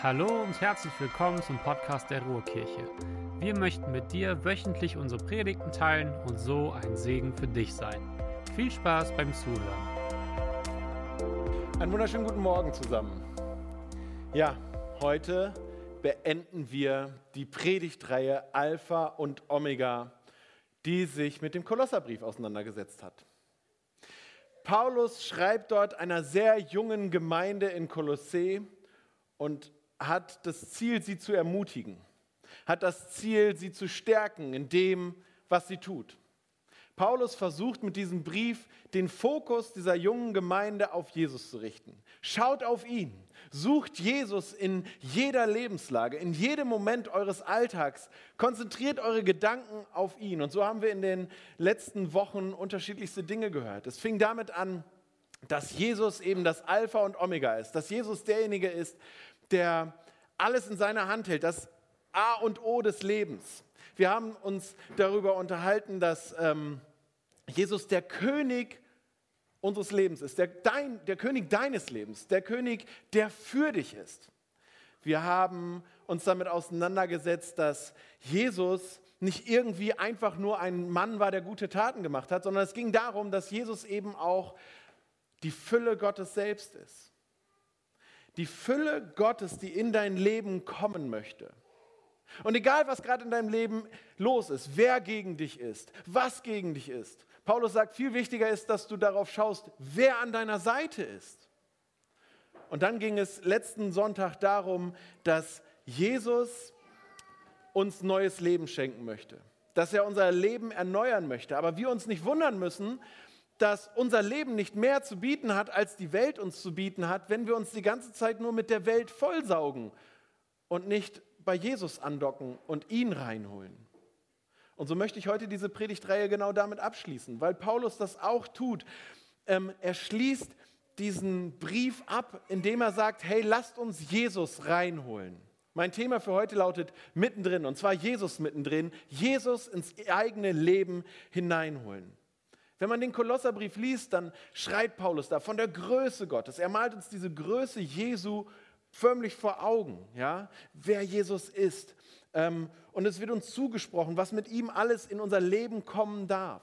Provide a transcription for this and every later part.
Hallo und herzlich willkommen zum Podcast der Ruhrkirche. Wir möchten mit dir wöchentlich unsere Predigten teilen und so ein Segen für dich sein. Viel Spaß beim Zuhören. Einen wunderschönen guten Morgen zusammen. Ja, heute beenden wir die Predigtreihe Alpha und Omega, die sich mit dem Kolosserbrief auseinandergesetzt hat. Paulus schreibt dort einer sehr jungen Gemeinde in Kolossee und hat das Ziel, sie zu ermutigen, hat das Ziel, sie zu stärken in dem, was sie tut. Paulus versucht mit diesem Brief den Fokus dieser jungen Gemeinde auf Jesus zu richten. Schaut auf ihn, sucht Jesus in jeder Lebenslage, in jedem Moment eures Alltags, konzentriert eure Gedanken auf ihn. Und so haben wir in den letzten Wochen unterschiedlichste Dinge gehört. Es fing damit an, dass Jesus eben das Alpha und Omega ist, dass Jesus derjenige ist, der alles in seiner Hand hält, das A und O des Lebens. Wir haben uns darüber unterhalten, dass ähm, Jesus der König unseres Lebens ist, der, dein, der König deines Lebens, der König, der für dich ist. Wir haben uns damit auseinandergesetzt, dass Jesus nicht irgendwie einfach nur ein Mann war, der gute Taten gemacht hat, sondern es ging darum, dass Jesus eben auch die Fülle Gottes selbst ist. Die Fülle Gottes, die in dein Leben kommen möchte. Und egal, was gerade in deinem Leben los ist, wer gegen dich ist, was gegen dich ist, Paulus sagt, viel wichtiger ist, dass du darauf schaust, wer an deiner Seite ist. Und dann ging es letzten Sonntag darum, dass Jesus uns neues Leben schenken möchte, dass er unser Leben erneuern möchte. Aber wir uns nicht wundern müssen, dass unser Leben nicht mehr zu bieten hat, als die Welt uns zu bieten hat, wenn wir uns die ganze Zeit nur mit der Welt vollsaugen und nicht bei Jesus andocken und ihn reinholen. Und so möchte ich heute diese Predigtreihe genau damit abschließen, weil Paulus das auch tut. Ähm, er schließt diesen Brief ab, indem er sagt, hey, lasst uns Jesus reinholen. Mein Thema für heute lautet mittendrin, und zwar Jesus mittendrin, Jesus ins eigene Leben hineinholen. Wenn man den Kolosserbrief liest, dann schreit Paulus da von der Größe Gottes. Er malt uns diese Größe Jesu förmlich vor Augen, ja, wer Jesus ist. Ähm, und es wird uns zugesprochen, was mit ihm alles in unser Leben kommen darf.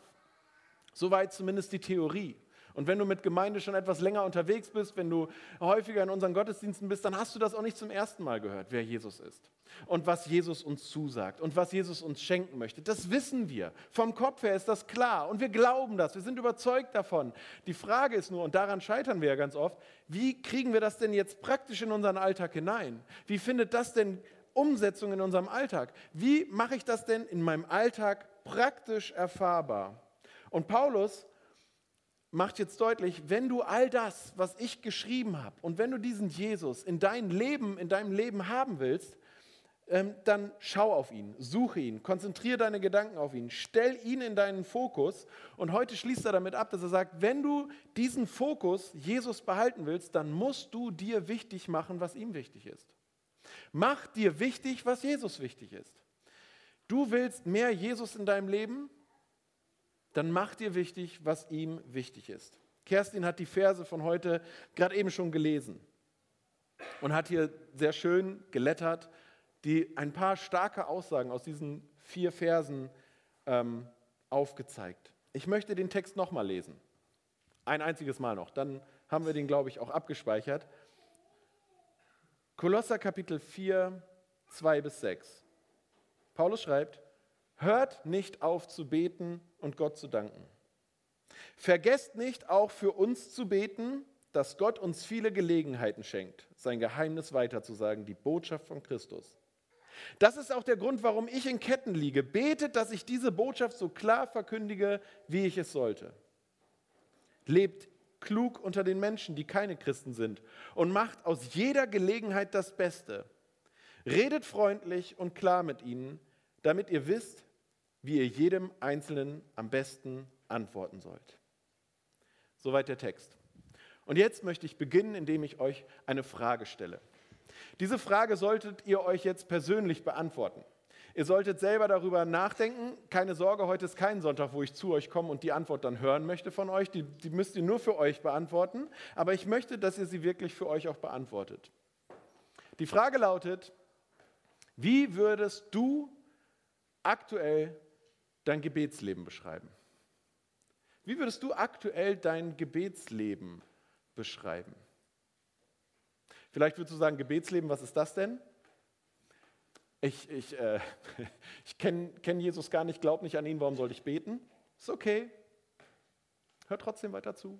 Soweit zumindest die Theorie. Und wenn du mit Gemeinde schon etwas länger unterwegs bist, wenn du häufiger in unseren Gottesdiensten bist, dann hast du das auch nicht zum ersten Mal gehört, wer Jesus ist und was Jesus uns zusagt und was Jesus uns schenken möchte. Das wissen wir. Vom Kopf her ist das klar und wir glauben das. Wir sind überzeugt davon. Die Frage ist nur, und daran scheitern wir ja ganz oft, wie kriegen wir das denn jetzt praktisch in unseren Alltag hinein? Wie findet das denn Umsetzung in unserem Alltag? Wie mache ich das denn in meinem Alltag praktisch erfahrbar? Und Paulus macht jetzt deutlich, wenn du all das, was ich geschrieben habe, und wenn du diesen Jesus in dein Leben, in deinem Leben haben willst, ähm, dann schau auf ihn, suche ihn, konzentriere deine Gedanken auf ihn, stell ihn in deinen Fokus. Und heute schließt er damit ab, dass er sagt, wenn du diesen Fokus Jesus behalten willst, dann musst du dir wichtig machen, was ihm wichtig ist. Mach dir wichtig, was Jesus wichtig ist. Du willst mehr Jesus in deinem Leben, dann mach dir wichtig, was ihm wichtig ist. Kerstin hat die Verse von heute gerade eben schon gelesen und hat hier sehr schön gelettert, die ein paar starke Aussagen aus diesen vier Versen ähm, aufgezeigt. Ich möchte den Text nochmal lesen. Ein einziges Mal noch. Dann haben wir den, glaube ich, auch abgespeichert. Kolosser Kapitel 4, 2 bis 6. Paulus schreibt, hört nicht auf zu beten und Gott zu danken. Vergesst nicht auch für uns zu beten, dass Gott uns viele Gelegenheiten schenkt, sein Geheimnis weiterzusagen, die Botschaft von Christus. Das ist auch der Grund, warum ich in Ketten liege. Betet, dass ich diese Botschaft so klar verkündige, wie ich es sollte. Lebt klug unter den Menschen, die keine Christen sind, und macht aus jeder Gelegenheit das Beste. Redet freundlich und klar mit ihnen, damit ihr wisst, wie ihr jedem Einzelnen am besten antworten sollt. Soweit der Text. Und jetzt möchte ich beginnen, indem ich euch eine Frage stelle. Diese Frage solltet ihr euch jetzt persönlich beantworten. Ihr solltet selber darüber nachdenken. Keine Sorge, heute ist kein Sonntag, wo ich zu euch komme und die Antwort dann hören möchte von euch. Die, die müsst ihr nur für euch beantworten. Aber ich möchte, dass ihr sie wirklich für euch auch beantwortet. Die Frage lautet, wie würdest du aktuell dein Gebetsleben beschreiben? Wie würdest du aktuell dein Gebetsleben beschreiben? Vielleicht würdest du sagen, Gebetsleben, was ist das denn? Ich, ich, äh, ich kenne kenn Jesus gar nicht, glaube nicht an ihn, warum soll ich beten? Ist okay. Hör trotzdem weiter zu.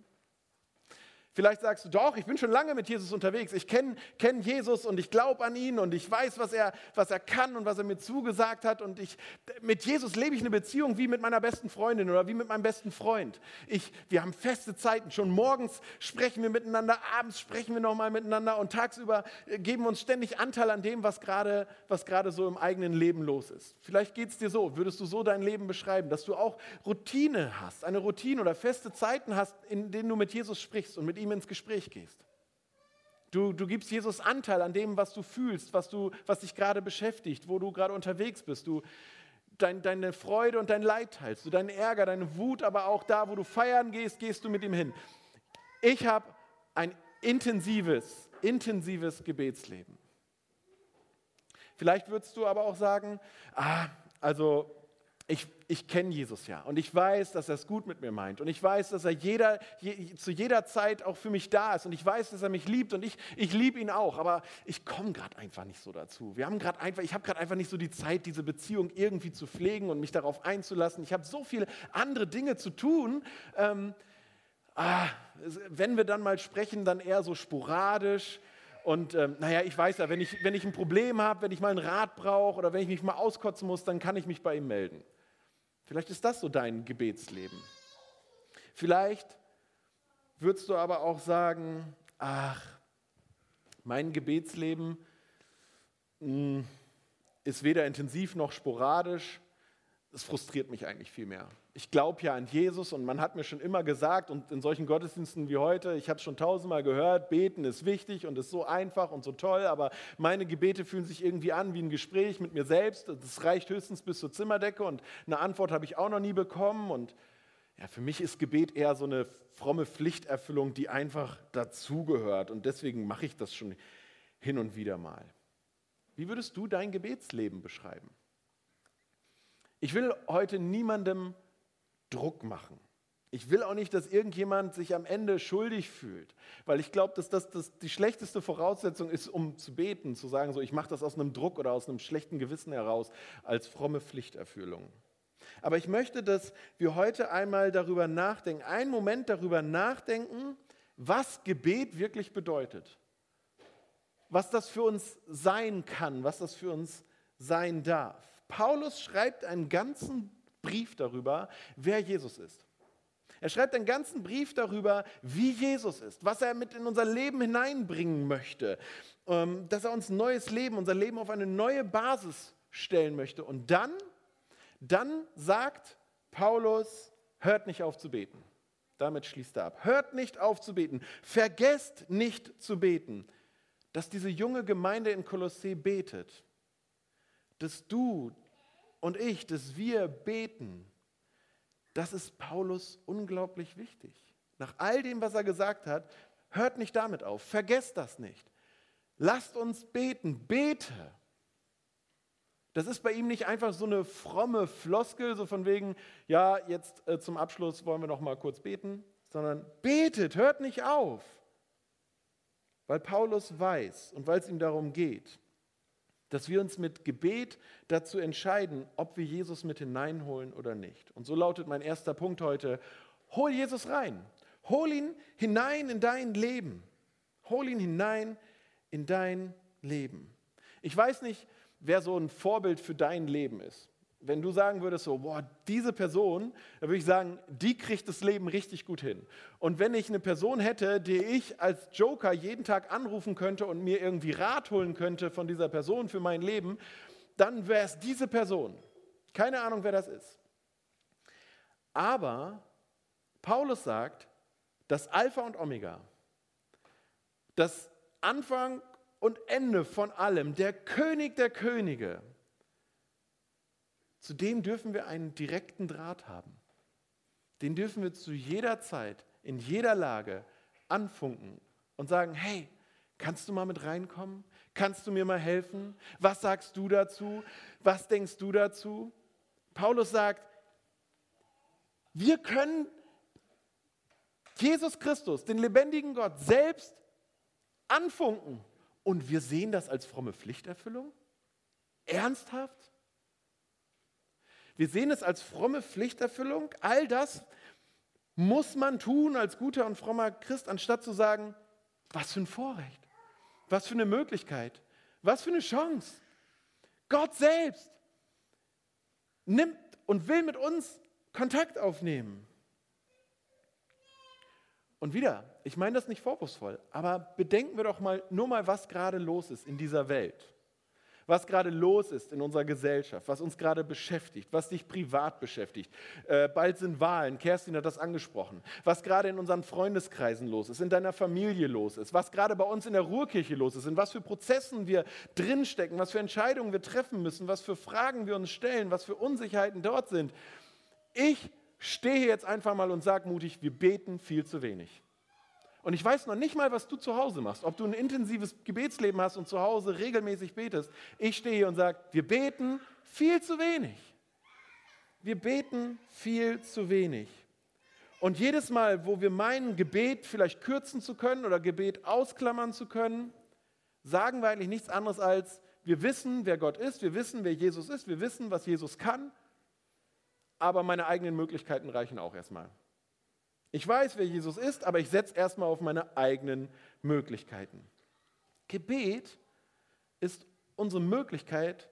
Vielleicht sagst du, doch, ich bin schon lange mit Jesus unterwegs. Ich kenne kenn Jesus und ich glaube an ihn und ich weiß, was er, was er kann und was er mir zugesagt hat. Und ich, mit Jesus lebe ich eine Beziehung wie mit meiner besten Freundin oder wie mit meinem besten Freund. Ich, wir haben feste Zeiten. Schon morgens sprechen wir miteinander, abends sprechen wir nochmal miteinander und tagsüber äh, geben wir uns ständig Anteil an dem, was gerade was so im eigenen Leben los ist. Vielleicht geht es dir so. Würdest du so dein Leben beschreiben, dass du auch Routine hast, eine Routine oder feste Zeiten hast, in denen du mit Jesus sprichst und mit ihm ihm ins Gespräch gehst. Du, du gibst Jesus Anteil an dem, was du fühlst, was, du, was dich gerade beschäftigt, wo du gerade unterwegs bist. Du dein, deine Freude und dein Leid teilst, du deinen Ärger, deine Wut, aber auch da, wo du feiern gehst, gehst du mit ihm hin. Ich habe ein intensives, intensives Gebetsleben. Vielleicht würdest du aber auch sagen, ah, also ich, ich kenne Jesus ja und ich weiß, dass er es gut mit mir meint und ich weiß, dass er jeder, je, zu jeder Zeit auch für mich da ist und ich weiß, dass er mich liebt und ich, ich liebe ihn auch, aber ich komme gerade einfach nicht so dazu. Wir haben gerade einfach, ich habe gerade einfach nicht so die Zeit, diese Beziehung irgendwie zu pflegen und mich darauf einzulassen. Ich habe so viele andere Dinge zu tun. Ähm, ah, wenn wir dann mal sprechen, dann eher so sporadisch. Und ähm, naja, ich weiß ja, wenn ich, wenn ich ein Problem habe, wenn ich mal einen Rat brauche oder wenn ich mich mal auskotzen muss, dann kann ich mich bei ihm melden. Vielleicht ist das so dein Gebetsleben. Vielleicht würdest du aber auch sagen, ach, mein Gebetsleben mh, hm, ist weder intensiv noch sporadisch. Es frustriert mich eigentlich viel mehr. Ich glaube ja an Jesus und man hat mir schon immer gesagt und in solchen Gottesdiensten wie heute, ich habe es schon tausendmal gehört, beten ist wichtig und ist so einfach und so toll, aber meine Gebete fühlen sich irgendwie an wie ein Gespräch mit mir selbst. Das reicht höchstens bis zur Zimmerdecke und eine Antwort habe ich auch noch nie bekommen und ja, für mich ist Gebet eher so eine fromme Pflichterfüllung, die einfach dazugehört und deswegen mache ich das schon hin und wieder mal. Wie würdest du dein Gebetsleben beschreiben? Ich will heute niemandem Druck machen. Ich will auch nicht, dass irgendjemand sich am Ende schuldig fühlt, weil ich glaube, dass das, das, die schlechteste Voraussetzung ist, um zu beten, zu sagen, so ich mache das aus einem Druck oder aus einem schlechten Gewissen heraus als fromme Pflichterfüllung. Aber ich möchte, dass wir heute einmal darüber nachdenken, einen Moment darüber nachdenken, was Gebet wirklich bedeutet. Was das für uns sein kann, was das für uns sein darf. Paulus schreibt einen ganzen Brief darüber, wer Jesus ist. Er schreibt einen ganzen Brief darüber, wie Jesus ist, was er mit in unser Leben hineinbringen möchte, ähm, dass er uns neues Leben, unser Leben auf eine neue Basis stellen möchte. Und dann, dann sagt Paulus, hört nicht auf zu beten. Damit schließt er ab. Hört nicht auf zu beten. Vergesst nicht zu beten. Dass diese junge Gemeinde in Kolossee betet. Dass du, und ich, dass wir beten, das ist Paulus unglaublich wichtig. Nach all dem, was er gesagt hat, hört nicht damit auf, vergesst das nicht. Lasst uns beten, bete. Das ist bei ihm nicht einfach so eine fromme Floskel, so von wegen, ja, jetzt äh, zum Abschluss wollen wir noch mal kurz beten, sondern betet, hört nicht auf. Weil Paulus weiß und weil es ihm darum geht, dass wir uns mit Gebet dazu entscheiden, ob wir Jesus mit hineinholen oder nicht. Und so lautet mein erster Punkt heute, hol Jesus rein. Hol ihn hinein in dein Leben. Hol ihn hinein in dein Leben. Ich weiß nicht, wer so ein Vorbild für dein Leben ist wenn du sagen würdest, so, boah, diese Person, dann würde ich sagen, die kriegt das Leben richtig gut hin. Und wenn ich eine Person hätte, die ich als Joker jeden Tag anrufen könnte und mir irgendwie Rat holen könnte von dieser Person für mein Leben, dann wäre es diese Person. Keine Ahnung, wer das ist. Aber Paulus sagt, das Alpha und Omega, das Anfang und Ende von allem, der König der Könige, zu dem dürfen wir einen direkten Draht haben. Den dürfen wir zu jeder Zeit, in jeder Lage anfunken und sagen, hey, kannst du mal mit reinkommen? Kannst du mir mal helfen? Was sagst du dazu? Was denkst du dazu? Paulus sagt, wir können Jesus Christus, den lebendigen Gott, selbst anfunken und wir sehen das als fromme Pflichterfüllung? Ernsthaft? Wir sehen es als fromme Pflichterfüllung. All das muss man tun als guter und frommer Christ, anstatt zu sagen, was für ein Vorrecht, was für eine Möglichkeit, was für eine Chance. Gott selbst nimmt und will mit uns Kontakt aufnehmen. Und wieder, ich meine das nicht vorwurfsvoll, aber bedenken wir doch mal nur mal, was gerade los ist in dieser Welt was gerade los ist in unserer Gesellschaft, was uns gerade beschäftigt, was dich privat beschäftigt. Äh, bald sind Wahlen, Kerstin hat das angesprochen. Was gerade in unseren Freundeskreisen los ist, in deiner Familie los ist, was gerade bei uns in der Ruhrkirche los ist, in was für Prozessen wir drinstecken, was für Entscheidungen wir treffen müssen, was für Fragen wir uns stellen, was für Unsicherheiten dort sind. Ich stehe jetzt einfach mal und sage mutig, wir beten viel zu wenig. Und ich weiß noch nicht mal, was du zu Hause machst, ob du ein intensives Gebetsleben hast und zu Hause regelmäßig betest. Ich stehe hier und sage, wir beten viel zu wenig. Wir beten viel zu wenig. Und jedes Mal, wo wir meinen, Gebet vielleicht kürzen zu können oder Gebet ausklammern zu können, sagen wir eigentlich nichts anderes als, wir wissen, wer Gott ist, wir wissen, wer Jesus ist, wir wissen, was Jesus kann, aber meine eigenen Möglichkeiten reichen auch erstmal. Ich weiß, wer Jesus ist, aber ich setze erstmal auf meine eigenen Möglichkeiten. Gebet ist unsere Möglichkeit,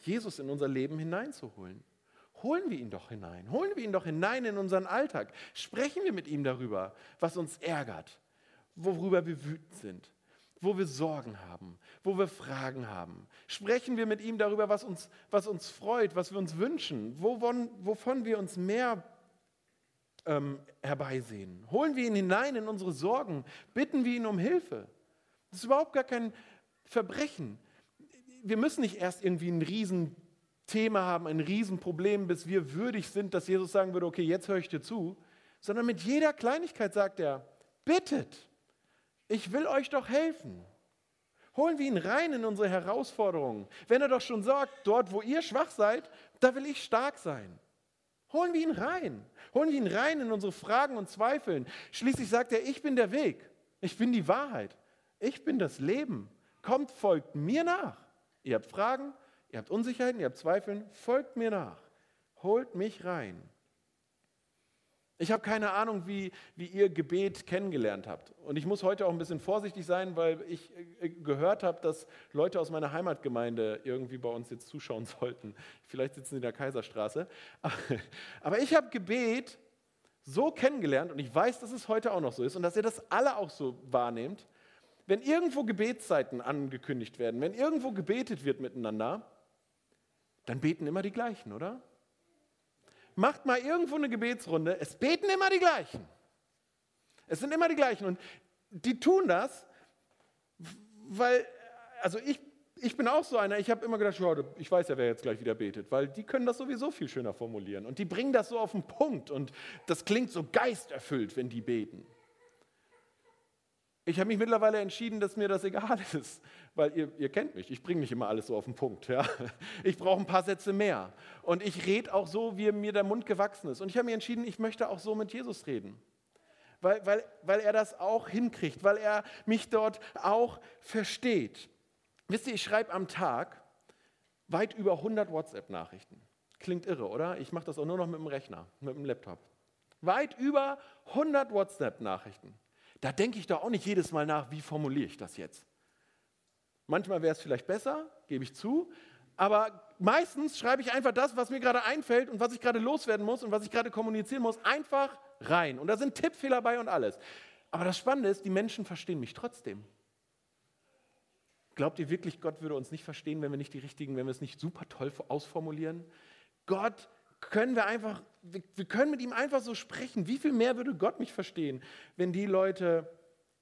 Jesus in unser Leben hineinzuholen. Holen wir ihn doch hinein. Holen wir ihn doch hinein in unseren Alltag. Sprechen wir mit ihm darüber, was uns ärgert, worüber wir wütend sind, wo wir Sorgen haben, wo wir Fragen haben. Sprechen wir mit ihm darüber, was uns, was uns freut, was wir uns wünschen, wovon, wovon wir uns mehr ähm, herbeisehen. Holen wir ihn hinein in unsere Sorgen, bitten wir ihn um Hilfe. Das ist überhaupt gar kein Verbrechen. Wir müssen nicht erst irgendwie ein Riesenthema haben, ein Riesenproblem, bis wir würdig sind, dass Jesus sagen würde, okay, jetzt höre ich dir zu, sondern mit jeder Kleinigkeit sagt er, bittet, ich will euch doch helfen. Holen wir ihn rein in unsere Herausforderungen. Wenn er doch schon sagt, dort, wo ihr schwach seid, da will ich stark sein. Holen wir ihn rein. Holen wir ihn rein in unsere Fragen und Zweifeln. Schließlich sagt er, ich bin der Weg. Ich bin die Wahrheit. Ich bin das Leben. Kommt, folgt mir nach. Ihr habt Fragen, ihr habt Unsicherheiten, ihr habt Zweifeln. Folgt mir nach. Holt mich rein. Ich habe keine Ahnung, wie, wie ihr Gebet kennengelernt habt. Und ich muss heute auch ein bisschen vorsichtig sein, weil ich äh, gehört habe, dass Leute aus meiner Heimatgemeinde irgendwie bei uns jetzt zuschauen sollten. Vielleicht sitzen sie in der Kaiserstraße. Aber ich habe Gebet so kennengelernt und ich weiß, dass es heute auch noch so ist und dass ihr das alle auch so wahrnehmt. Wenn irgendwo Gebetszeiten angekündigt werden, wenn irgendwo gebetet wird miteinander, dann beten immer die gleichen, oder? Macht mal irgendwo eine Gebetsrunde, es beten immer die gleichen. Es sind immer die gleichen und die tun das, weil, also ich, ich bin auch so einer, ich habe immer gedacht, ich weiß ja, wer jetzt gleich wieder betet, weil die können das sowieso viel schöner formulieren und die bringen das so auf den Punkt und das klingt so geisterfüllt, wenn die beten. Ich habe mich mittlerweile entschieden, dass mir das egal ist, weil ihr, ihr kennt mich, ich bringe nicht immer alles so auf den Punkt. Ja? Ich brauche ein paar Sätze mehr. Und ich rede auch so, wie mir der Mund gewachsen ist. Und ich habe mir entschieden, ich möchte auch so mit Jesus reden. Weil, weil, weil er das auch hinkriegt, weil er mich dort auch versteht. Wisst ihr, ich schreibe am Tag weit über 100 WhatsApp-Nachrichten. Klingt irre, oder? Ich mache das auch nur noch mit dem Rechner, mit dem Laptop. Weit über 100 WhatsApp-Nachrichten. Da denke ich doch auch nicht jedes Mal nach, wie formuliere ich das jetzt. Manchmal wäre es vielleicht besser, gebe ich zu, aber meistens schreibe ich einfach das, was mir gerade einfällt und was ich gerade loswerden muss und was ich gerade kommunizieren muss, einfach rein. Und da sind Tippfehler bei und alles. Aber das Spannende ist, die Menschen verstehen mich trotzdem. Glaubt ihr wirklich, Gott würde uns nicht verstehen, wenn wir nicht die richtigen, wenn wir es nicht super toll ausformulieren? Gott können wir einfach, wir, wir können mit ihm einfach so sprechen. Wie viel mehr würde Gott mich verstehen, wenn die Leute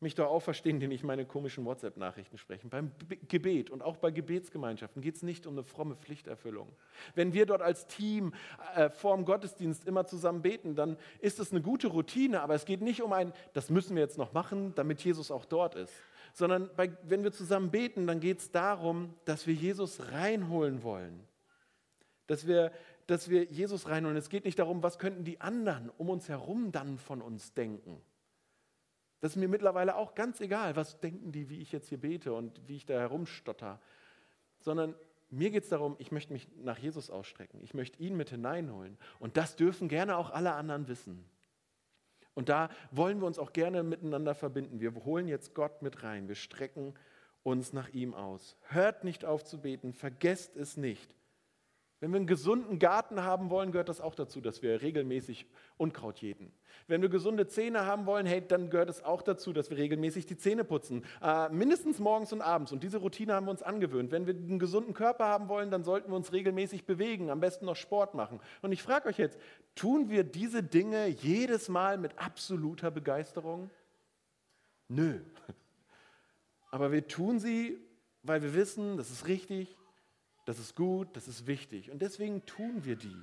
mich doch auch verstehen, die nicht meine komischen WhatsApp-Nachrichten sprechen. Beim Gebet und auch bei Gebetsgemeinschaften geht es nicht um eine fromme Pflichterfüllung. Wenn wir dort als Team äh, vor dem Gottesdienst immer zusammen beten, dann ist es eine gute Routine, aber es geht nicht um ein, das müssen wir jetzt noch machen, damit Jesus auch dort ist. Sondern bei, wenn wir zusammen beten, dann geht es darum, dass wir Jesus reinholen wollen. Dass wir, dass wir Jesus reinholen. Es geht nicht darum, was könnten die anderen um uns herum dann von uns denken das ist mir mittlerweile auch ganz egal, was denken die, wie ich jetzt hier bete und wie ich da herumstotter. Sondern mir geht es darum, ich möchte mich nach Jesus ausstrecken. Ich möchte ihn mit hineinholen. Und das dürfen gerne auch alle anderen wissen. Und da wollen wir uns auch gerne miteinander verbinden. Wir holen jetzt Gott mit rein. Wir strecken uns nach ihm aus. Hört nicht auf zu beten, vergesst es nicht. Wenn wir einen gesunden Garten haben wollen, gehört das auch dazu, dass wir regelmäßig Unkraut jäten. Wenn wir gesunde Zähne haben wollen, hey, dann gehört es auch dazu, dass wir regelmäßig die Zähne putzen. Äh, mindestens morgens und abends. Und diese Routine haben wir uns angewöhnt. Wenn wir einen gesunden Körper haben wollen, dann sollten wir uns regelmäßig bewegen, am besten noch Sport machen. Und ich frage euch jetzt, tun wir diese Dinge jedes Mal mit absoluter Begeisterung? Nö. Aber wir tun sie, weil wir wissen, das ist richtig, das ist gut, das ist wichtig. Und deswegen tun wir die.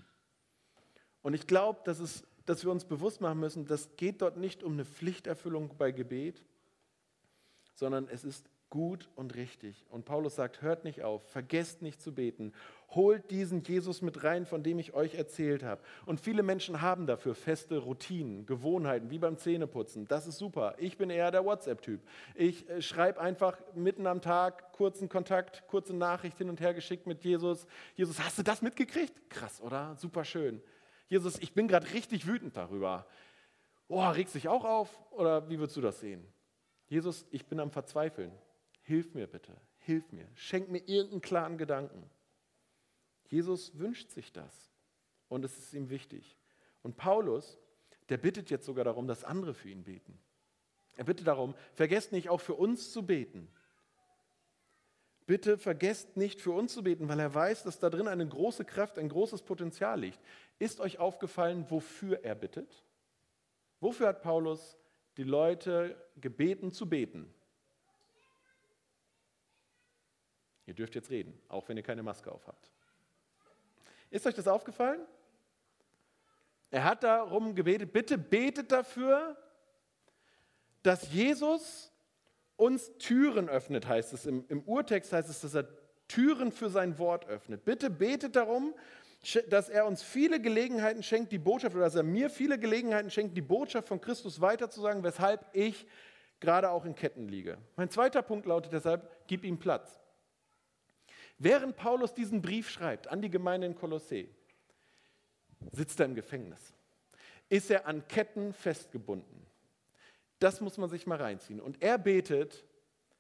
Und ich glaube, dass, dass wir uns bewusst machen müssen, das geht dort nicht um eine Pflichterfüllung bei Gebet, sondern es ist gut und richtig. Und Paulus sagt, hört nicht auf, vergesst nicht zu beten, holt diesen Jesus mit rein, von dem ich euch erzählt habe. Und viele Menschen haben dafür feste Routinen, Gewohnheiten, wie beim Zähneputzen. Das ist super. Ich bin eher der WhatsApp-Typ. Ich äh, schreibe einfach mitten am Tag kurzen Kontakt, kurze Nachricht hin und her geschickt mit Jesus. Jesus, hast du das mitgekriegt? Krass, oder? Super schön. Jesus, ich bin gerade richtig wütend darüber. Oh, regst dich auch auf? Oder wie würdest du das sehen? Jesus, ich bin am Verzweifeln. Hilf mir bitte, hilf mir, schenk mir irgendeinen klaren Gedanken. Jesus wünscht sich das und es ist ihm wichtig. Und Paulus, der bittet jetzt sogar darum, dass andere für ihn beten. Er bittet darum, vergesst nicht auch für uns zu beten. Bitte vergesst nicht für uns zu beten, weil er weiß, dass da drin eine große Kraft, ein großes Potenzial liegt. Ist euch aufgefallen, wofür er bittet? Wofür hat Paulus die Leute gebeten zu beten? Ihr dürft jetzt reden, auch wenn ihr keine Maske auf habt. Ist euch das aufgefallen? Er hat darum gebetet, bitte betet dafür, dass Jesus uns Türen öffnet, heißt es. Im, Im, Urtext heißt es, dass er Türen für sein Wort öffnet. Bitte betet darum, dass er uns viele Gelegenheiten schenkt, die Botschaft, oder dass er mir viele Gelegenheiten schenkt, die Botschaft von Christus weiterzusagen, weshalb ich gerade auch in Ketten liege. Mein zweiter Punkt lautet deshalb, gib ihm Platz. Während Paulus diesen Brief schreibt an die Gemeinde in Kolossee, sitzt er im Gefängnis. Ist er an Ketten festgebunden. Das muss man sich mal reinziehen. Und er betet,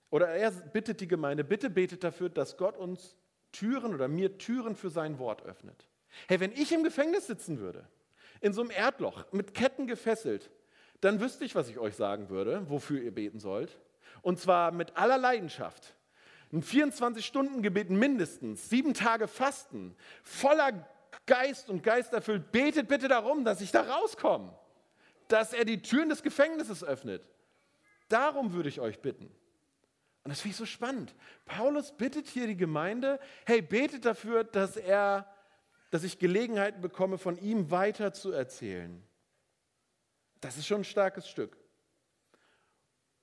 oder er bittet die Gemeinde, bitte betet dafür, dass Gott uns Türen oder mir Türen für sein Wort öffnet. Hey, wenn ich im Gefängnis sitzen würde, in so einem Erdloch, mit Ketten gefesselt, dann wüsste ich, was ich euch sagen würde, wofür ihr beten sollt. Und zwar mit aller Leidenschaft ein 24-Stunden-Gebet mindestens, sieben Tage Fasten, voller Geist und Geist erfüllt. Betet bitte darum, dass ich da rauskomme, dass er die Türen des Gefängnisses öffnet. Darum würde ich euch bitten. Und das finde ich so spannend. Paulus bittet hier die Gemeinde, hey, betet dafür, dass er, dass ich Gelegenheiten bekomme, von ihm weiter zu erzählen. Das ist schon ein starkes Stück.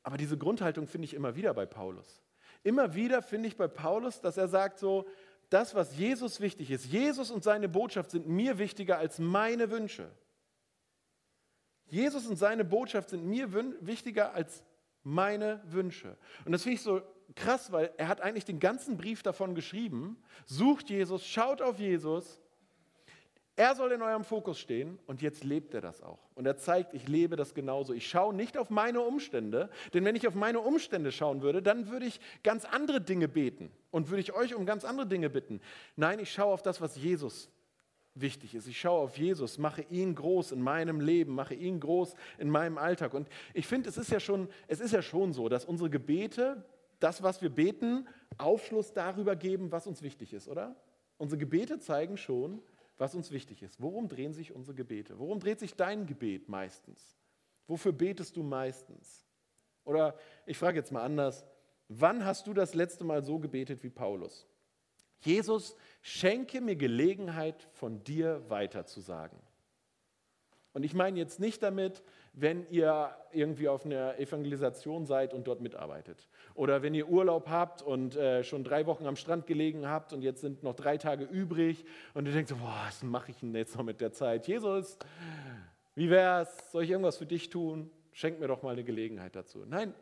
Aber diese Grundhaltung finde ich immer wieder bei Paulus. Immer wieder finde ich bei Paulus, dass er sagt so, das, was Jesus wichtig ist, Jesus und seine Botschaft sind mir wichtiger als meine Wünsche. Jesus und seine Botschaft sind mir wichtiger als meine Wünsche. Und das finde ich so krass, weil er hat eigentlich den ganzen Brief davon geschrieben. Sucht Jesus, schaut auf Jesus er soll in eurem Fokus stehen und jetzt lebt er das auch. Und er zeigt, ich lebe das genauso. Ich schaue nicht auf meine Umstände, denn wenn ich auf meine Umstände schauen würde, dann würde ich ganz andere Dinge beten und würde ich euch um ganz andere Dinge bitten. Nein, ich schaue auf das, was Jesus wichtig ist. Ich schaue auf Jesus, mache ihn groß in meinem Leben, mache ihn groß in meinem Alltag. Und ich finde, es ist ja schon, es ist ja schon so, dass unsere Gebete, das, was wir beten, Aufschluss darüber geben, was uns wichtig ist, oder? Unsere Gebete zeigen schon, was uns wichtig ist. Worum drehen sich unsere Gebete? Worum dreht sich dein Gebet meistens? Wofür betest du meistens? Oder ich frage jetzt mal anders, wann hast du das letzte Mal so gebetet wie Paulus? Jesus, schenke mir Gelegenheit, von dir weiterzusagen. Und ich meine jetzt nicht damit, wenn ihr irgendwie auf einer Evangelisation seid und dort mitarbeitet. Oder wenn ihr Urlaub habt und äh, schon drei Wochen am Strand gelegen habt und jetzt sind noch drei Tage übrig und ihr denkt so, boah, was mache ich denn jetzt noch mit der Zeit? Jesus, wie wär's? Soll ich irgendwas für dich tun? Schenk mir doch mal eine Gelegenheit dazu. Nein,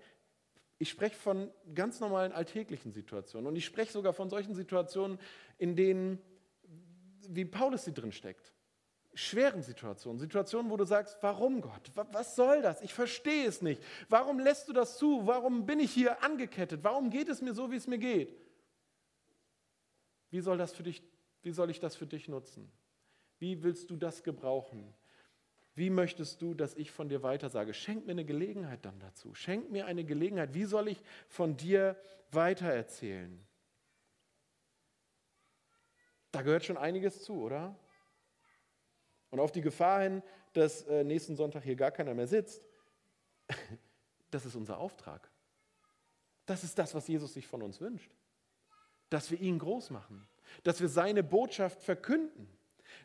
ich spreche von ganz normalen alltäglichen Situationen und ich spreche sogar von solchen Situationen, in denen, wie Paulus sie drin steckt schweren Situationen, Situationen, wo du sagst, warum Gott? Was soll das? Ich verstehe es nicht. Warum lässt du das zu? Warum bin ich hier angekettet? Warum geht es mir so, wie es mir geht? Wie soll, das für dich, wie soll ich das für dich nutzen? Wie willst du das gebrauchen? Wie möchtest du, dass ich von dir weitersage? Schenk mir eine Gelegenheit dann dazu. Schenk mir eine Gelegenheit. Wie soll ich von dir weitererzählen? Da gehört schon einiges zu, oder? Und auf die Gefahr hin, dass äh, nächsten Sonntag hier gar keiner mehr sitzt, das ist unser Auftrag. Das ist das, was Jesus sich von uns wünscht. Dass wir ihn groß machen, dass wir seine Botschaft verkünden.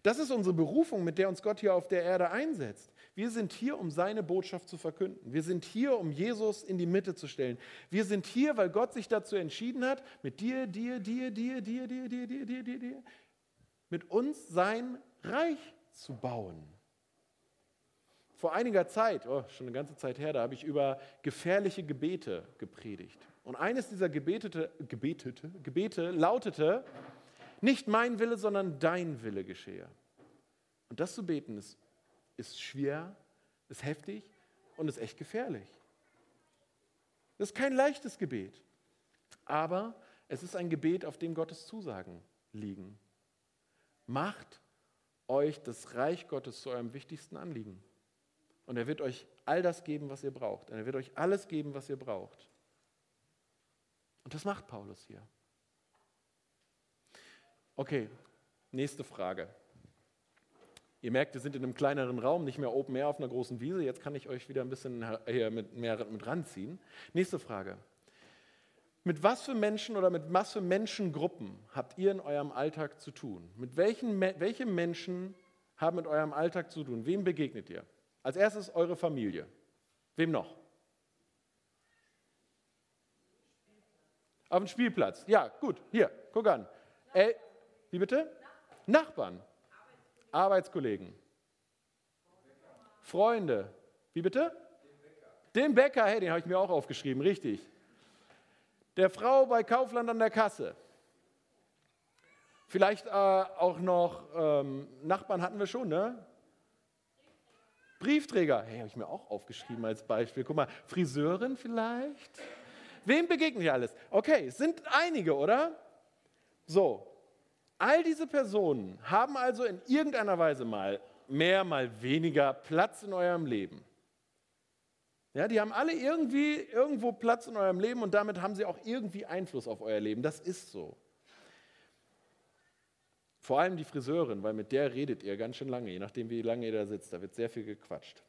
Das ist unsere Berufung, mit der uns Gott hier auf der Erde einsetzt. Wir sind hier, um seine Botschaft zu verkünden. Wir sind hier, um Jesus in die Mitte zu stellen. Wir sind hier, weil Gott sich dazu entschieden hat, mit dir, dir, dir, dir, dir, dir, dir, dir, dir, dir, dir, mit uns sein Reich zu bauen. Vor einiger Zeit, oh, schon eine ganze Zeit her, da habe ich über gefährliche Gebete gepredigt. Und eines dieser Gebetete, Gebetete, Gebete lautete, nicht mein Wille, sondern dein Wille geschehe. Und das zu beten ist, ist schwer, ist heftig und ist echt gefährlich. Das ist kein leichtes Gebet, aber es ist ein Gebet, auf dem Gottes Zusagen liegen. Macht euch das Reich Gottes zu eurem wichtigsten Anliegen. Und er wird euch all das geben, was ihr braucht. Und er wird euch alles geben, was ihr braucht. Und das macht Paulus hier. Okay, nächste Frage. Ihr merkt, wir sind in einem kleineren Raum, nicht mehr Open Air auf einer großen Wiese. Jetzt kann ich euch wieder ein bisschen hier mit, mehr mit ranziehen. Nächste Frage. Mit was für Menschen oder mit was für Menschengruppen habt ihr in eurem Alltag zu tun? Mit welchen welche Menschen haben mit eurem Alltag zu tun? Wem begegnet ihr? Als erstes eure Familie. Wem noch? Auf dem Spielplatz. Ja, gut. Hier, guck an. Äh, wie bitte? Nachbarn. Arbeitskollegen. Freunde. Wie bitte? Den Bäcker. Hey, den habe ich mir auch aufgeschrieben. Richtig der Frau bei Kaufland an der Kasse. Vielleicht äh, auch noch ähm, Nachbarn hatten wir schon, ne? Briefträger, hey, habe ich mir auch aufgeschrieben als Beispiel. Guck mal, Friseurin vielleicht? Wem begegnen wir alles? Okay, es sind einige, oder? So, all diese Personen haben also in irgendeiner Weise mal mehr, mal weniger Platz in eurem Leben. Ja, die haben alle irgendwie irgendwo Platz in eurem Leben und damit haben sie auch irgendwie Einfluss auf euer Leben. Das ist so. Vor allem die Friseurin, weil mit der redet ihr ganz schön lange, je nachdem, wie lange ihr da sitzt. Da wird sehr viel gequatscht.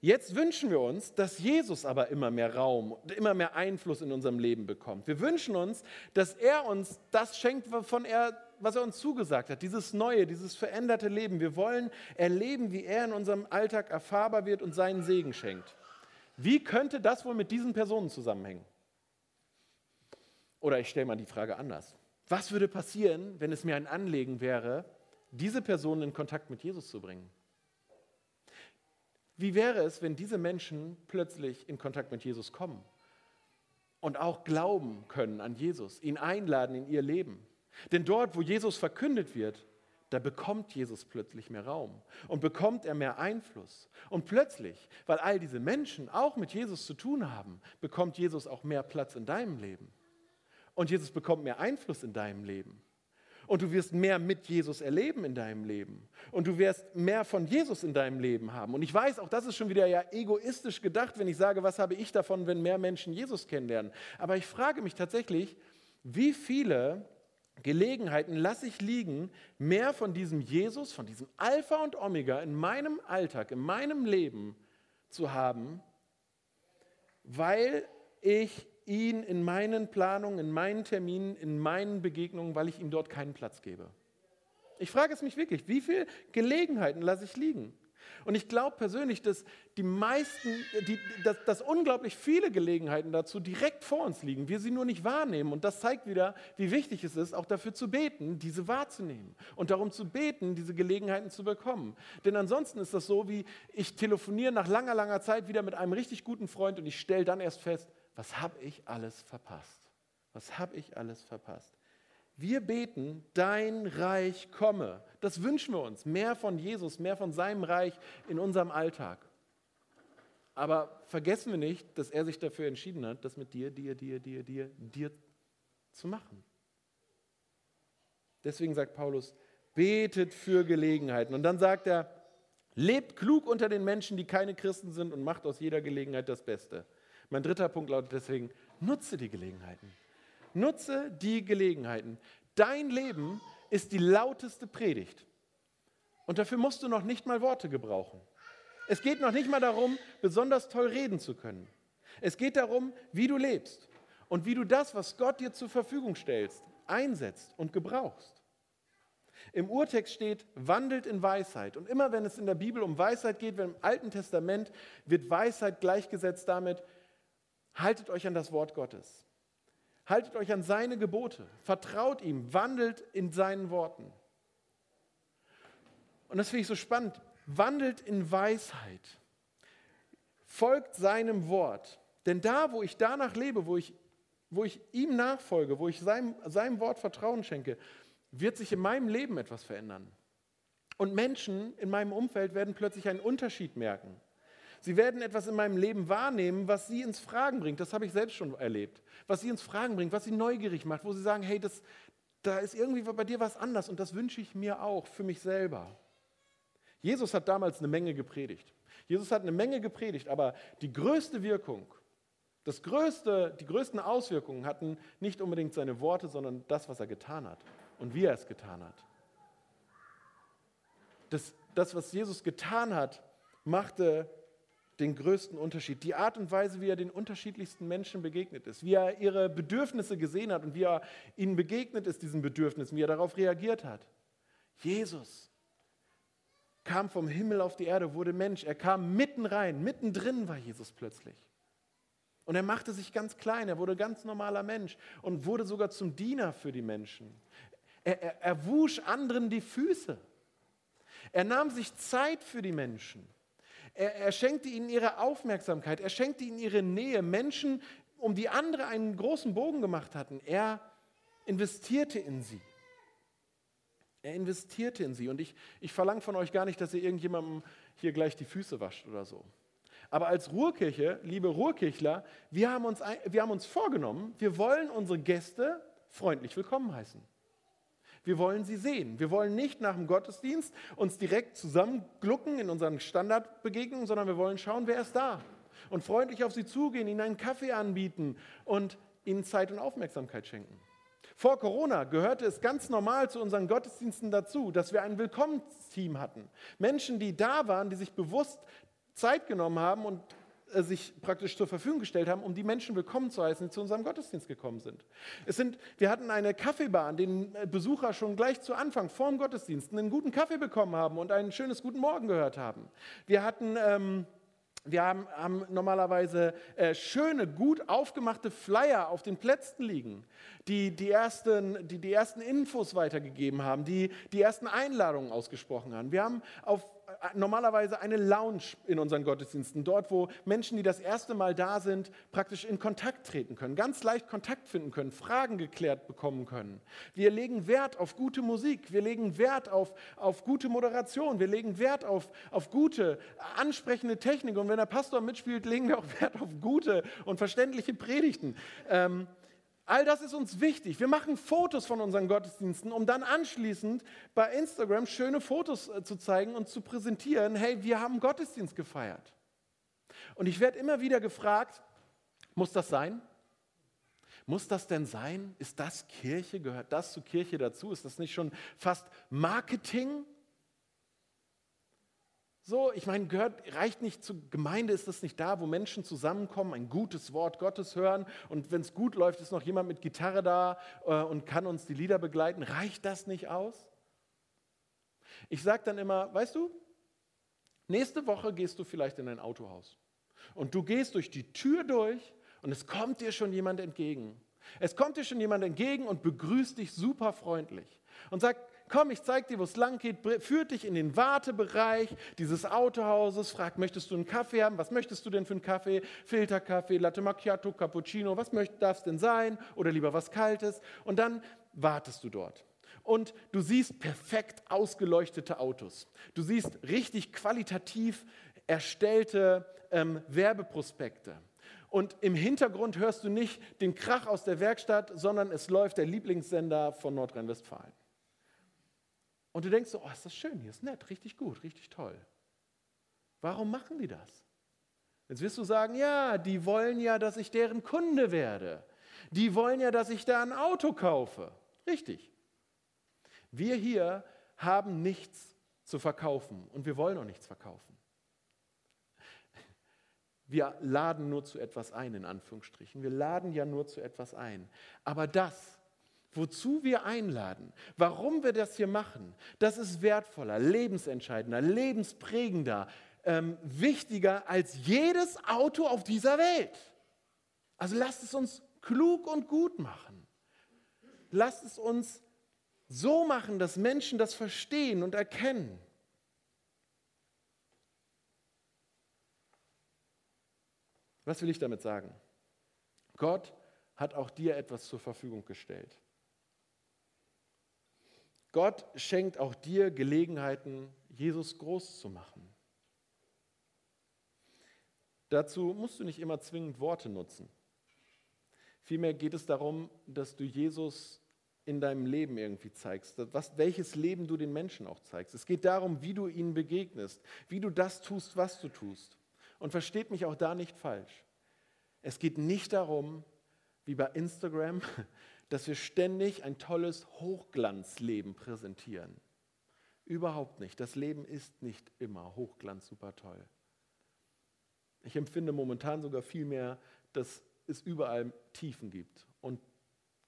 Jetzt wünschen wir uns, dass Jesus aber immer mehr Raum, immer mehr Einfluss in unserem Leben bekommt. Wir wünschen uns, dass er uns das schenkt, wovon er, was er uns zugesagt hat, dieses neue, dieses veränderte Leben. Wir wollen erleben, wie er in unserem Alltag erfahrbar wird und seinen Segen schenkt. Wie könnte das wohl mit diesen Personen zusammenhängen? Oder ich stelle mal die Frage anders. Was würde passieren, wenn es mir ein Anliegen wäre, diese Personen in Kontakt mit Jesus zu bringen? Wie wäre es, wenn diese Menschen plötzlich in Kontakt mit Jesus kommen und auch glauben können an Jesus, ihn einladen in ihr Leben? Denn dort, wo Jesus verkündet wird, da bekommt Jesus plötzlich mehr Raum und bekommt er mehr Einfluss. Und plötzlich, weil all diese Menschen auch mit Jesus zu tun haben, bekommt Jesus auch mehr Platz in deinem Leben. Und Jesus bekommt mehr Einfluss in deinem Leben. Und du wirst mehr mit Jesus erleben in deinem Leben. Und du wirst mehr von Jesus in deinem Leben haben. Und ich weiß, auch das ist schon wieder ja egoistisch gedacht, wenn ich sage, was habe ich davon, wenn mehr Menschen Jesus kennenlernen. Aber ich frage mich tatsächlich, wie viele Gelegenheiten lasse ich liegen, mehr von diesem Jesus, von diesem Alpha und Omega in meinem Alltag, in meinem Leben zu haben, weil ich ihn in meinen Planungen, in meinen Terminen, in meinen Begegnungen, weil ich ihm dort keinen Platz gebe. Ich frage es mich wirklich, wie viele Gelegenheiten lasse ich liegen? Und ich glaube persönlich, dass die meisten, die, dass, dass unglaublich viele Gelegenheiten dazu direkt vor uns liegen, wir sie nur nicht wahrnehmen. Und das zeigt wieder, wie wichtig es ist, auch dafür zu beten, diese wahrzunehmen und darum zu beten, diese Gelegenheiten zu bekommen. Denn ansonsten ist das so, wie ich telefoniere nach langer, langer Zeit wieder mit einem richtig guten Freund und ich stelle dann erst fest, was habe ich alles verpasst? Was habe ich alles verpasst? Wir beten, dein Reich komme. Das wünschen wir uns. Mehr von Jesus, mehr von seinem Reich in unserem Alltag. Aber vergessen wir nicht, dass er sich dafür entschieden hat, das mit dir, dir, dir, dir, dir, dir zu machen. Deswegen sagt Paulus, betet für Gelegenheiten. Und dann sagt er, lebt klug unter den Menschen, die keine Christen sind und macht aus jeder Gelegenheit das Beste. Mein dritter Punkt lautet deswegen, nutze die Gelegenheiten. Nutze die Gelegenheiten. Dein Leben ist die lauteste Predigt. Und dafür musst du noch nicht mal Worte gebrauchen. Es geht noch nicht mal darum, besonders toll reden zu können. Es geht darum, wie du lebst und wie du das, was Gott dir zur Verfügung stellst, einsetzt und gebrauchst. Im Urtext steht, wandelt in Weisheit. Und immer wenn es in der Bibel um Weisheit geht, wenn im Alten Testament wird Weisheit gleichgesetzt damit, haltet euch an das Wort Gottes. Haltet euch an seine Gebote, vertraut ihm, wandelt in seinen Worten. Und das finde ich so spannend. Wandelt in Weisheit. Folgt seinem Wort. Denn da, wo ich danach lebe, wo ich, wo ich ihm nachfolge, wo ich seinem, seinem Wort Vertrauen schenke, wird sich in meinem Leben etwas verändern. Und Menschen in meinem Umfeld werden plötzlich einen Unterschied merken. Sie werden etwas in meinem Leben wahrnehmen, was sie ins Fragen bringt. Das habe ich selbst schon erlebt. Was sie ins Fragen bringt, was sie neugierig macht, wo sie sagen, hey, das, da ist irgendwie bei dir was anders und das wünsche ich mir auch für mich selber. Jesus hat damals eine Menge gepredigt. Jesus hat eine Menge gepredigt, aber die größte Wirkung, das größte, die größten Auswirkungen hatten nicht unbedingt seine Worte, sondern das, was er getan hat und wie er es getan hat. Das, das was Jesus getan hat, machte den größten Unterschied. Die Art und Weise, wie er den unterschiedlichsten Menschen begegnet ist, wie er ihre Bedürfnisse gesehen hat und wie er ihnen begegnet ist, diesen Bedürfnissen, wie er darauf reagiert hat. Jesus kam vom Himmel auf die Erde, wurde Mensch. Er kam mitten rein, mittendrin war Jesus plötzlich. Und er machte sich ganz klein, er wurde ganz normaler Mensch und wurde sogar zum Diener für die Menschen. Er, er, er wusch anderen die Füße. Er nahm sich Zeit für die Menschen. Er, er schenkte ihnen ihre Aufmerksamkeit, er schenkte ihnen ihre Nähe. Menschen, um die andere einen großen Bogen gemacht hatten. Er investierte in sie. Er investierte in sie. Und ich, ich verlange von euch gar nicht, dass ihr irgendjemandem hier gleich die Füße wascht oder so. Aber als Ruhrkirche, liebe Ruhrkirchler, wir haben, uns, wir haben uns vorgenommen, wir wollen unsere Gäste freundlich willkommen heißen. Wir wollen sie sehen. Wir wollen nicht nach dem Gottesdienst uns direkt zusammenglucken in unseren Standardbegegnungen, sondern wir wollen schauen, wer ist da. Und freundlich auf sie zugehen, ihnen einen Kaffee anbieten und ihnen Zeit und Aufmerksamkeit schenken. Vor Corona gehörte es ganz normal zu unseren Gottesdiensten dazu, dass wir ein Willkommensteam hatten. Menschen, die da waren, die sich bewusst Zeit genommen haben und sich praktisch zur Verfügung gestellt haben, um die Menschen willkommen zu heißen, die zu unserem Gottesdienst gekommen sind. Es sind wir hatten eine Kaffeebar, an denen äh, Besucher schon gleich zu Anfang vor dem Gottesdienst einen guten Kaffee bekommen haben und ein schönes Guten Morgen gehört haben. Wir hatten ähm, wir haben, haben normalerweise äh, schöne, gut aufgemachte Flyer auf den Plätzen liegen, die die ersten, die die ersten Infos weitergegeben haben, die die ersten Einladungen ausgesprochen haben. Wir haben auf normalerweise eine Lounge in unseren Gottesdiensten, dort, wo Menschen, die das erste Mal da sind, praktisch in Kontakt treten können, ganz leicht Kontakt finden können, Fragen geklärt bekommen können. Wir legen Wert auf gute Musik, wir legen Wert auf, auf gute Moderation, wir legen Wert auf, auf gute, ansprechende Technik und wenn der Pastor mitspielt, legen wir auch Wert auf gute und verständliche Predigten. Ähm, All das ist uns wichtig. Wir machen Fotos von unseren Gottesdiensten, um dann anschließend bei Instagram schöne Fotos äh, zu zeigen und zu präsentieren, hey, wir haben Gottesdienst gefeiert. Und ich werde immer wieder gefragt, muss das sein? Muss das denn sein? Ist das Kirche? Gehört das zu Kirche dazu? Ist das nicht schon fast Marketing? So, ich meine, gehört, reicht nicht zur Gemeinde, ist das nicht da, wo Menschen zusammenkommen, ein gutes Wort Gottes hören und wenn es gut läuft, ist noch jemand mit Gitarre da äh, und kann uns die Lieder begleiten. Reicht das nicht aus? Ich sage dann immer, weißt du, nächste Woche gehst du vielleicht in ein Autohaus und du gehst durch die Tür durch und es kommt dir schon jemand entgegen. Es kommt dir schon jemand entgegen und begrüßt dich super freundlich und sagt, komm, ich zeig dir, wo es lang geht, führt dich in den Wartebereich dieses Autohauses, fragt, möchtest du einen Kaffee haben? Was möchtest du denn für einen Kaffee? Filterkaffee, Latte Macchiato, Cappuccino, was darf es denn sein? Oder lieber was Kaltes? Und dann wartest du dort. Und du siehst perfekt ausgeleuchtete Autos. Du siehst richtig qualitativ erstellte ähm, Werbeprospekte. Und im Hintergrund hörst du nicht den Krach aus der Werkstatt, sondern es läuft der Lieblingssender von Nordrhein-Westfalen. Und du denkst so, oh, ist das schön, hier ist nett, richtig gut, richtig toll. Warum machen die das? Jetzt wirst du sagen, ja, die wollen ja, dass ich deren Kunde werde. Die wollen ja, dass ich da ein Auto kaufe. Richtig. Wir hier haben nichts zu verkaufen und wir wollen auch nichts verkaufen. Wir laden nur zu etwas ein, in Anführungsstrichen. Wir laden ja nur zu etwas ein. Aber das, wozu wir einladen, warum wir das hier machen, das ist wertvoller, lebensentscheidender, lebensprägender, ähm, wichtiger als jedes Auto auf dieser Welt. Also lasst es uns klug und gut machen. Lasst es uns so machen, dass Menschen das verstehen und erkennen. Was will ich damit sagen? Gott hat auch dir etwas zur Verfügung gestellt. Gott schenkt auch dir Gelegenheiten, Jesus groß zu machen. Dazu musst du nicht immer zwingend Worte nutzen. Vielmehr geht es darum, dass du Jesus in deinem Leben irgendwie zeigst, was, welches Leben du den Menschen auch zeigst. Es geht darum, wie du ihnen begegnest, wie du das tust, was du tust. Und versteht mich auch da nicht falsch. Es geht nicht darum, wie bei Instagram, dass wir ständig ein tolles Hochglanzleben präsentieren. Überhaupt nicht. Das Leben ist nicht immer Hochglanz super toll. Ich empfinde momentan sogar viel mehr, dass es überall Tiefen gibt und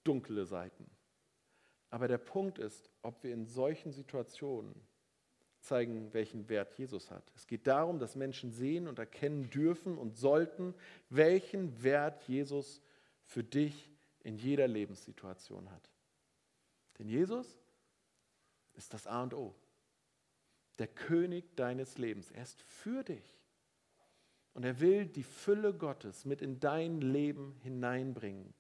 dunkle Seiten. Aber der Punkt ist, ob wir in solchen Situationen zeigen, welchen Wert Jesus hat. Es geht darum, dass Menschen sehen und erkennen dürfen und sollten, welchen Wert Jesus für dich hat in jeder Lebenssituation hat. Denn Jesus ist das A und O. Der König deines Lebens. Er ist für dich. Und er will die Fülle Gottes mit in dein Leben hineinbringen.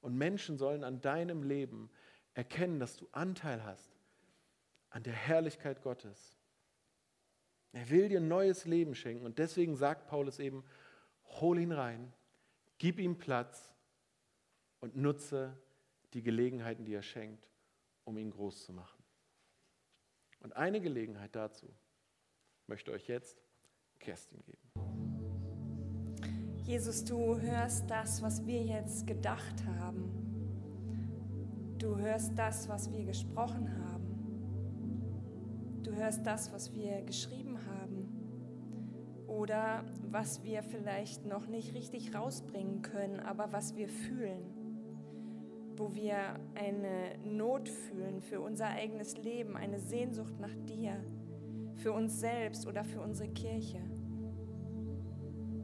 Und Menschen sollen an deinem Leben erkennen, dass du Anteil hast an der Herrlichkeit Gottes. Er will dir ein neues Leben schenken. Und deswegen sagt Paulus eben, hol ihn rein, gib ihm Platz und nutze die Gelegenheiten, die er schenkt, um ihn groß zu machen. Und eine Gelegenheit dazu möchte euch jetzt Kerstin geben. Jesus, du hörst das, was wir jetzt gedacht haben. Du hörst das, was wir gesprochen haben. Du hörst das, was wir geschrieben haben. Oder was wir vielleicht noch nicht richtig rausbringen können, aber was wir fühlen wo wir eine Not fühlen für unser eigenes Leben, eine Sehnsucht nach dir, für uns selbst oder für unsere Kirche.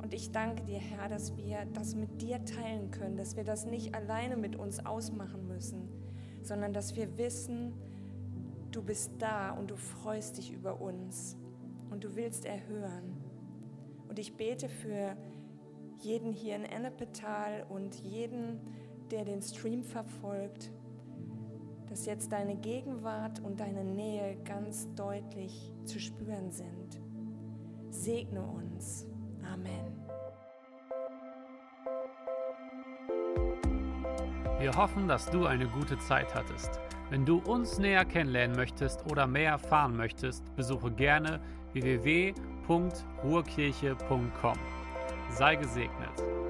Und ich danke dir, Herr, dass wir das mit dir teilen können, dass wir das nicht alleine mit uns ausmachen müssen, sondern dass wir wissen, du bist da und du freust dich über uns und du willst erhören. Und ich bete für jeden hier in Ennepetal und jeden, der den Stream verfolgt, dass jetzt deine Gegenwart und deine Nähe ganz deutlich zu spüren sind. Segne uns. Amen. Wir hoffen, dass du eine gute Zeit hattest. Wenn du uns näher kennenlernen möchtest oder mehr erfahren möchtest, besuche gerne www.ruhrkirche.com. Sei gesegnet.